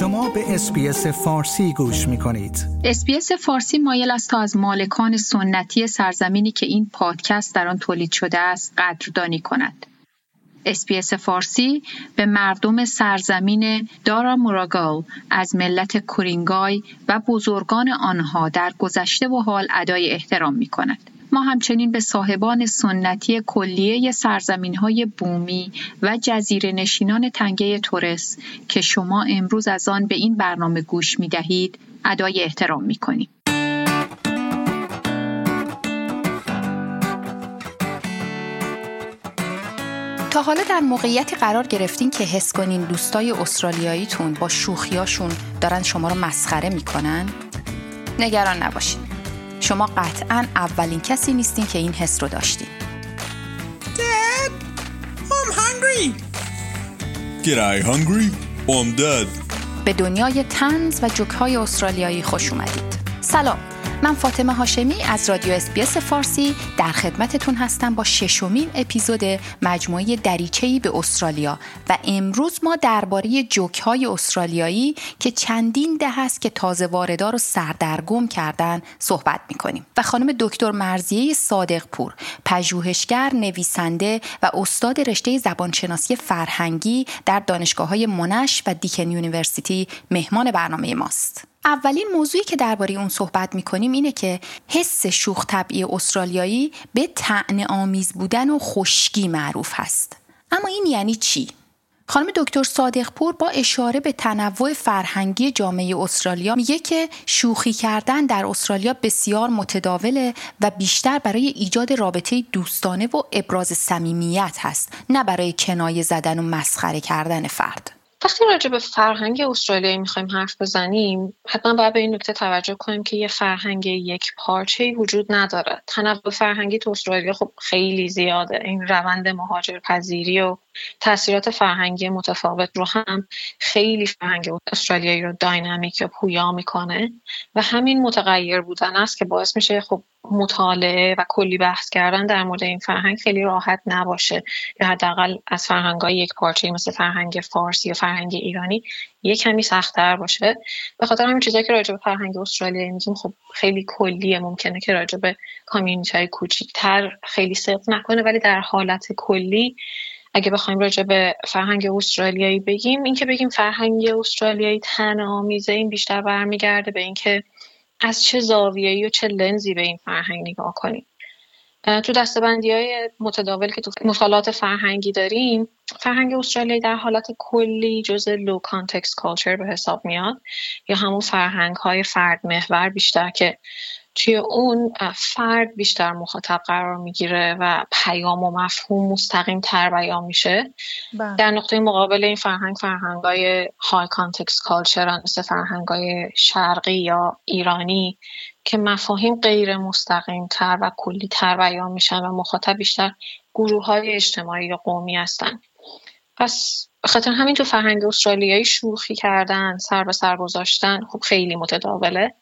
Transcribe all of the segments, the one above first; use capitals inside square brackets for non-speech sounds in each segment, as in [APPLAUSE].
شما به SBS فارسی گوش می کنید. SBS فارسی مایل است تا از مالکان سنتی سرزمینی که این پادکست در آن تولید شده است قدردانی کند. SBS فارسی به مردم سرزمین دارا موراگال از ملت کورینگای و بزرگان آنها در گذشته و حال ادای احترام می کند. ما همچنین به صاحبان سنتی کلیه سرزمین های بومی و جزیره نشینان تنگه تورس که شما امروز از آن به این برنامه گوش می دهید ادای احترام می کنیم. تا حالا در موقعیتی قرار گرفتین که حس کنین دوستای استرالیاییتون با شوخیاشون دارن شما رو مسخره می‌کنن؟ نگران نباشین. شما قطعا اولین کسی نیستین که این حس رو داشتین. Dad, I'm hungry. G'day, hungry? I'm dead. به دنیای تنز و جوک استرالیایی خوش اومدید. سلام. من فاطمه هاشمی از رادیو اسپیس فارسی در خدمتتون هستم با ششمین اپیزود مجموعه دریچه‌ای به استرالیا و امروز ما درباره جوک های استرالیایی که چندین ده هست که تازه واردار رو سردرگم کردن صحبت می‌کنیم. و خانم دکتر مرزیه صادق پور پژوهشگر نویسنده و استاد رشته زبانشناسی فرهنگی در دانشگاه های منش و دیکن یونیورسیتی مهمان برنامه ماست. اولین موضوعی که درباره اون صحبت می‌کنیم اینه که حس شوخ طبعی استرالیایی به تعنی آمیز بودن و خشکی معروف هست. اما این یعنی چی؟ خانم دکتر صادق پور با اشاره به تنوع فرهنگی جامعه استرالیا میگه که شوخی کردن در استرالیا بسیار متداوله و بیشتر برای ایجاد رابطه دوستانه و ابراز صمیمیت هست نه برای کنایه زدن و مسخره کردن فرد. وقتی راجع به فرهنگ استرالیایی می‌خوایم حرف بزنیم حتما باید به این نکته توجه کنیم که یه فرهنگ یک پارچه وجود نداره. تنوع فرهنگی تو استرالیا خب خیلی زیاده. این روند مهاجر پذیری و تاثیرات فرهنگی متفاوت رو هم خیلی فرهنگ استرالیایی رو داینامیک یا پویا می‌کنه و همین متغیر بودن است که باعث میشه خب مطالعه و کلی بحث کردن در مورد این فرهنگ خیلی راحت نباشه. یا حداقل از فرهنگ‌های یک پارچه مثل فرهنگ فارسی یا فرهنگ ایرانی یه کمی سختتر باشه. به خاطر همین چیزایی که راجع به فرهنگ استرالیایی میگیم خب خیلی کلیه. ممکنه که راجع به کامیونیتی های کوچیکتر خیلی صدق نکنه ولی در حالت کلی اگه بخوایم راجع به فرهنگ استرالیایی بگیم اینکه بگیم فرهنگ استرالیایی تن آمیزه این بیشتر برمیگرده به اینکه از چه زاویه‌ای و چه لنزی به این فرهنگ نگاه کنیم؟ تو دسته‌بندی های متداول که تو مطالعات فرهنگی داریم فرهنگ استرالیایی در حالت کلی جزء low context culture به حساب میاد یا همون فرهنگ های فرد محور بیشتر که توی اون فرد بیشتر مخاطب قرار می‌گیره و پیام و مفهوم مستقیم تر بیان میشه بله. در نقطه مقابل این فرهنگ فرهنگ های high context culture مثل فرهنگ های شرقی یا ایرانی که مفاهیم غیر مستقیم تر و کلی تر بیان میشن و مخاطب بیشتر گروه های اجتماعی یا قومی هستن پس خاطر همین تو فرهنگ استرالیایی شوخی کردن سر به سر گذاشتن خب خیلی متداوله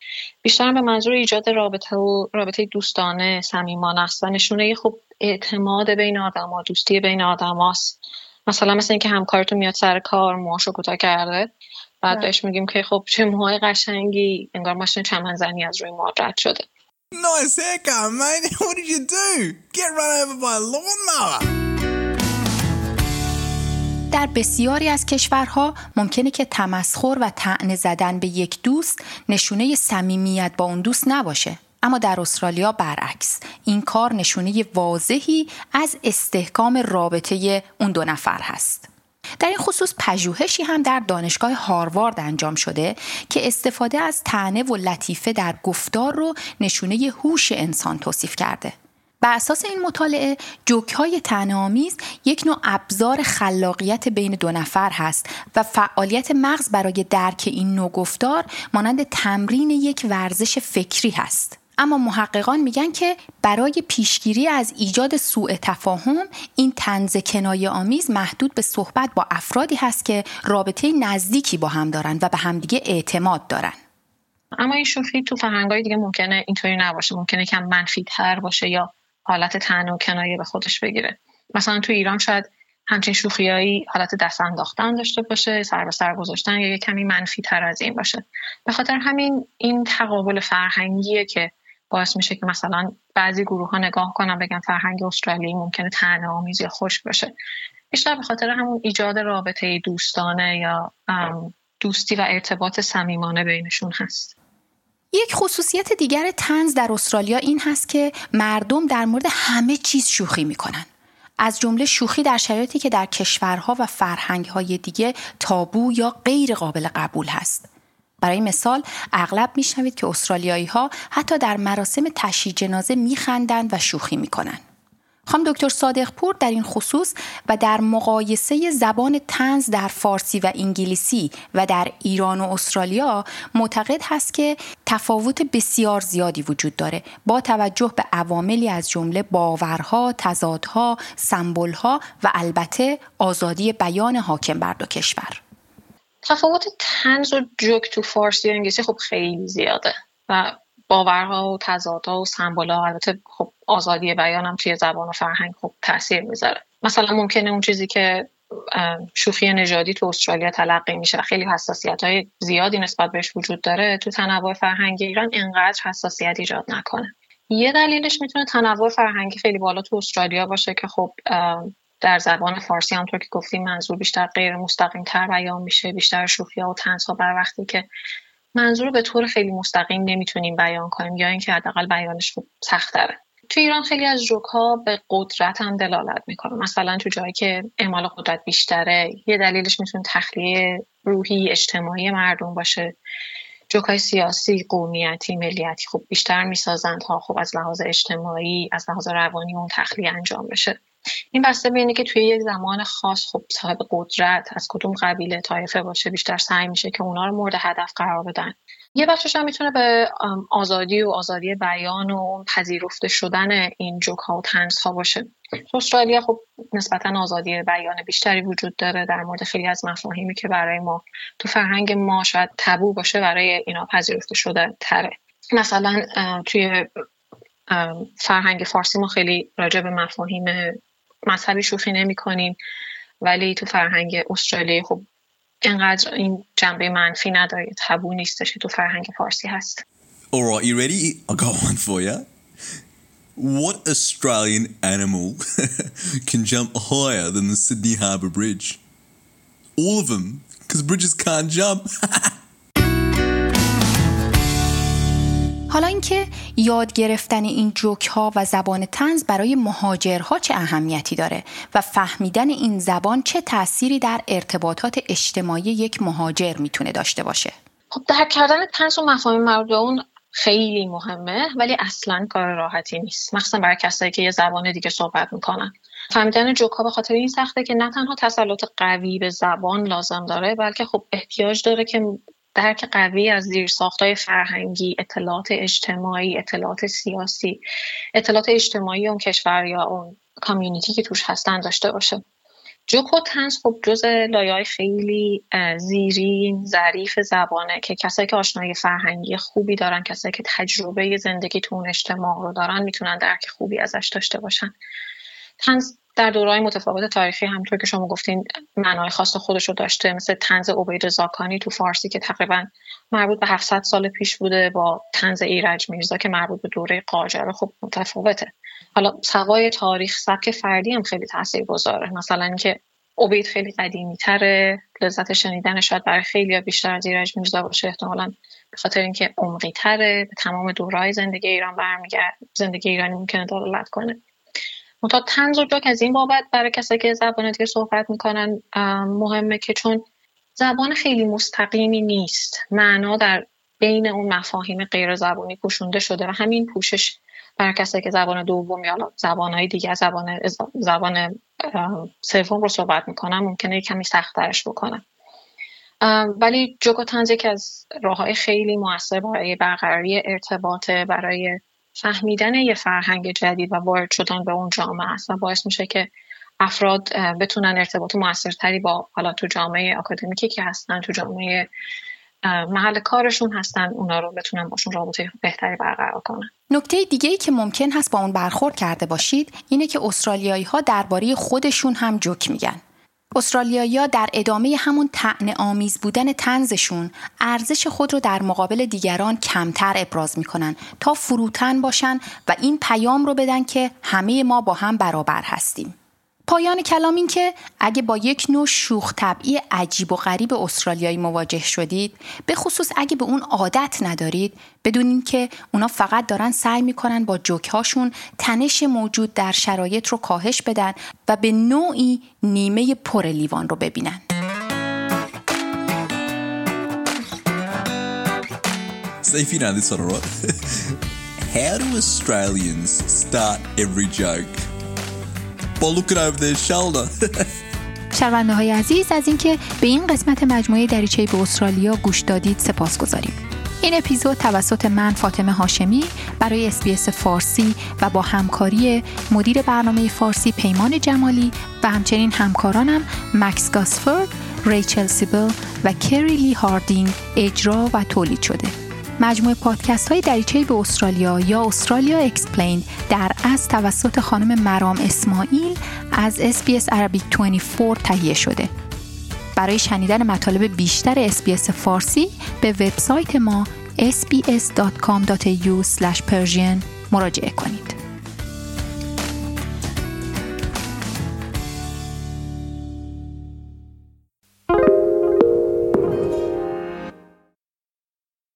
بیشتر به منظور ایجاد رابطه و رابطه دوستانه صمیمانه است و نشونه خب اعتماد بین آدما دوستی بین آدماست مثلا مثل اینکه همکارتون میاد سر کار موهاشو کوتاه کرده بعد بله. بهش میگیم که خب چه موهای قشنگی انگار ماشین چمنزنی از روی ما رد شده Nice haircut, mate. What did you do? Get run over by a lawnmower. بسیاری از کشورها ممکنه که تمسخر و طعنه زدن به یک دوست نشونه صمیمیت با اون دوست نباشه. اما در استرالیا برعکس این کار نشونه واضحی از استحکام رابطه اون دو نفر هست. در این خصوص پژوهشی هم در دانشگاه هاروارد انجام شده که استفاده از طعنه و لطیفه در گفتار رو نشونه هوش انسان توصیف کرده. بر اساس این مطالعه جوک های آمیز یک نوع ابزار خلاقیت بین دو نفر هست و فعالیت مغز برای درک این نوع گفتار مانند تمرین یک ورزش فکری هست. اما محققان میگن که برای پیشگیری از ایجاد سوء تفاهم این تنز کنایه آمیز محدود به صحبت با افرادی هست که رابطه نزدیکی با هم دارن و به همدیگه اعتماد دارن. اما این شوخی تو فرهنگای دیگه ممکنه اینطوری نباشه ممکنه کم منفی تر باشه یا حالت تن و کنایه به خودش بگیره. مثلا تو ایران شاید همچین شوخیایی حالت دست انداختن داشته باشه سر به سر گذاشتن یا یه کمی منفی تر از این باشه. به خاطر همین این تقابل فرهنگیه که باعث میشه که مثلا بعضی گروه ها نگاه کنن بگن فرهنگ استرالیایی ممکنه تنه آمیز یا خشک باشه. بیشتر به خاطر همون ایجاد رابطه دوستانه یا دوستی و ارتباط صمیمانه بینشون هست. یک خصوصیت دیگر تنز در استرالیا این هست که مردم در مورد همه چیز شوخی می‌کنن. از جمله شوخی در شرایطی که در کشورها و فرهنگهای دیگه تابو یا غیر قابل قبول هست. برای مثال اغلب میشنوید که استرالیایی ها حتی در مراسم تشییع جنازه میخندند و شوخی می‌کنند. خانم دکتر صادق پور در این خصوص و در مقایسه زبان تنز در فارسی و انگلیسی و در ایران و استرالیا معتقد هست که تفاوت بسیار زیادی وجود داره با توجه به عواملی از جمله باورها، تضادها، سمبولها و البته آزادی بیان حاکم بر دو کشور. تفاوت تنز و جوک تو فارسی و انگلیسی خب خیلی زیاده و باورها و تضادها و سمبولها البته خب آزادی بیانم توی زبان و فرهنگ خب تاثیر می‌ذاره. مثلا ممکنه اون چیزی که شوخی نژادی تو استرالیا تلقی میشه. خیلی حساسیت های زیادی نسبت بهش وجود داره. تو تنوع فرهنگی ایران اینقدر حساسیت ایجاد نکنه. یه دلیلش می‌تونه تنوع فرهنگی خیلی بالا تو استرالیا باشه که خب در زبان فارسی همطور که گفتیم منظور بیشتر غیر مستقیم تر بیان میشه بیشتر شوخی ها و تنس بر وقتی که منظور به طور خیلی مستقیم نمی‌تونیم بیان کنیم یا اینکه حداقل بیانش سخت داره تو ایران خیلی از جوک ها به قدرت هم دلالت می‌کنه مثلا تو جایی که اعمال قدرت بیشتره یه دلیلش می‌تونه تخلیه روحی اجتماعی مردم باشه. جوک های سیاسی قومیتی ملیتی خب بیشتر می‌سازند ها خب از لحاظ اجتماعی از لحاظ روانی اون تخلیه انجام بشه. این بسته به که توی یک زمان خاص خب صاحب قدرت از کدوم قبیله طایفه باشه بیشتر سعی میشه که اونا رو مورد هدف قرار بدن. یه بخشش هم می‌تونه به آزادی و آزادی بیان و پذیرفته شدن این جوک ها و تنس ها باشه. استرالیا خب نسبتا آزادی بیان بیشتری وجود داره در مورد خیلی از مفاهیمی که برای ما تو فرهنگ ما شاید تبو باشه برای اینا پذیرفته شده تره. مثلا توی فرهنگ فارسی ما خیلی راجع به مفاهیم مذهبی شوخی نمی کنیم ولی تو فرهنگ استرالیا خب اینقدر این جنبه منفی نداره تبو نیستش که تو فرهنگ فارسی هست Alright, you ready? I got one for you. What Australian animal [LAUGHS] can jump higher than the Sydney Harbour Bridge? All of them, because bridges can't jump. [LAUGHS] اینکه یاد گرفتن این جوک ها و زبان تنز برای مهاجرها چه اهمیتی داره و فهمیدن این زبان چه تأثیری در ارتباطات اجتماعی یک مهاجر می‌تونه داشته باشه؟ خب درک کردن تنز و مفاهیم مربوط اون خیلی مهمه ولی اصلا کار راحتی نیست مخصوصا برای کسایی که یه زبان دیگه صحبت می‌کنن. فهمیدن جوک ها به خاطر این سخته که نه تنها تسلط قوی به زبان لازم داره بلکه خب احتیاج داره که درک قوی از زیرساختهای فرهنگی اطلاعات اجتماعی اطلاعات سیاسی اطلاعات اجتماعی اون کشور یا اون کامیونیتی که توش هستن داشته باشه. جوک و تنز خب جز لایه خیلی زیرین ظریف زبانه که کسایی که آشنایی فرهنگی خوبی دارن کسایی که تجربه زندگی تو اون اجتماع رو دارن می‌تونن درک خوبی ازش داشته باشن. تنز در دورهای متفاوت تاریخی همطور که شما گفتین معنای خاص خودش رو داشته مثل تنز عبید زاکانی تو فارسی که تقریبا مربوط به 700 سال پیش بوده با تنز ایرج میرزا که مربوط به دوره قاجار. خب متفاوته. حالا سوای تاریخ سبک فردی هم خیلی تاثیر گذاره مثلا اینکه عبید خیلی قدیمی تره لذت شنیدن شاید برای خیلی بیشتر از ایرج میرزا باشه. احتمالا به خاطر اینکه عمقی تره به تمام دورهای زندگی ایران برمیگرد. زندگی ایرانی ممکنه دلالت کنه. منتها تنز و جوک از این بابت برای کسایی که زبان دیگه صحبت می‌کنن مهمه که چون زبان خیلی مستقیمی نیست. معنا در بین اون مفاهیم غیر زبانی پوشونده شده و همین پوشش برای کسایی که زبان دوم یا زبانهای دیگه زبان زبان سوم رو صحبت می‌کنن ممکنه کمی سختترش بکنن ولی جوک و تنز یکی از راه های خیلی موثر برای برقراری ارتباط برای فهمیدن یه فرهنگ جدید و وارد شدن به اون جامعه است و باعث میشه که افراد بتونن ارتباط موثرتری با حالا تو جامعه اکادمیکی که هستن تو جامعه محل کارشون هستن اونا رو بتونن باشون رابطه بهتری برقرار کنن. نکته دیگه ای که ممکن هست با اون برخورد کرده باشید اینه که استرالیایی ها درباره خودشون هم جوک میگن. استرالیایی در ادامه همون تعن آمیز بودن تنزشون ارزش خود رو در مقابل دیگران کمتر ابراز می‌کنن تا فروتن باشن و این پیام رو بدن که همه ما با هم برابر هستیم. پایان کلام این که اگه با یک نوع شوخ طبعی عجیب و غریب استرالیایی مواجه شدید به خصوص اگه به اون عادت ندارید بدونین که اونا فقط دارن سعی می‌کنن با جوکهاشون تنش موجود در شرایط رو کاهش بدن و به نوعی نیمه پر لیوان رو ببینن [LAUGHS] How do Australians start every joke? By looking over their shoulder. شنونده های عزیز از اینکه به این قسمت مجموعه دریچه به استرالیا گوش دادید سپاسگزاریم. این اپیزود توسط من فاطمه هاشمی برای SBS فارسی و با همکاری مدیر برنامه فارسی پیمان جمالی و همچنین همکارانم مکس گاسفورد، ریچل سیبل و کری لی هاردینگ اجرا و تولید شده. مجموعه پادکست های دریچه به استرالیا یا استرالیا اکسپلین در از توسط خانم مرام اسماعیل از SBS Arabic 24 تهیه شده. برای شنیدن مطالب بیشتر SBS فارسی به وبسایت ما sbs.com.au/persian مراجعه کنید.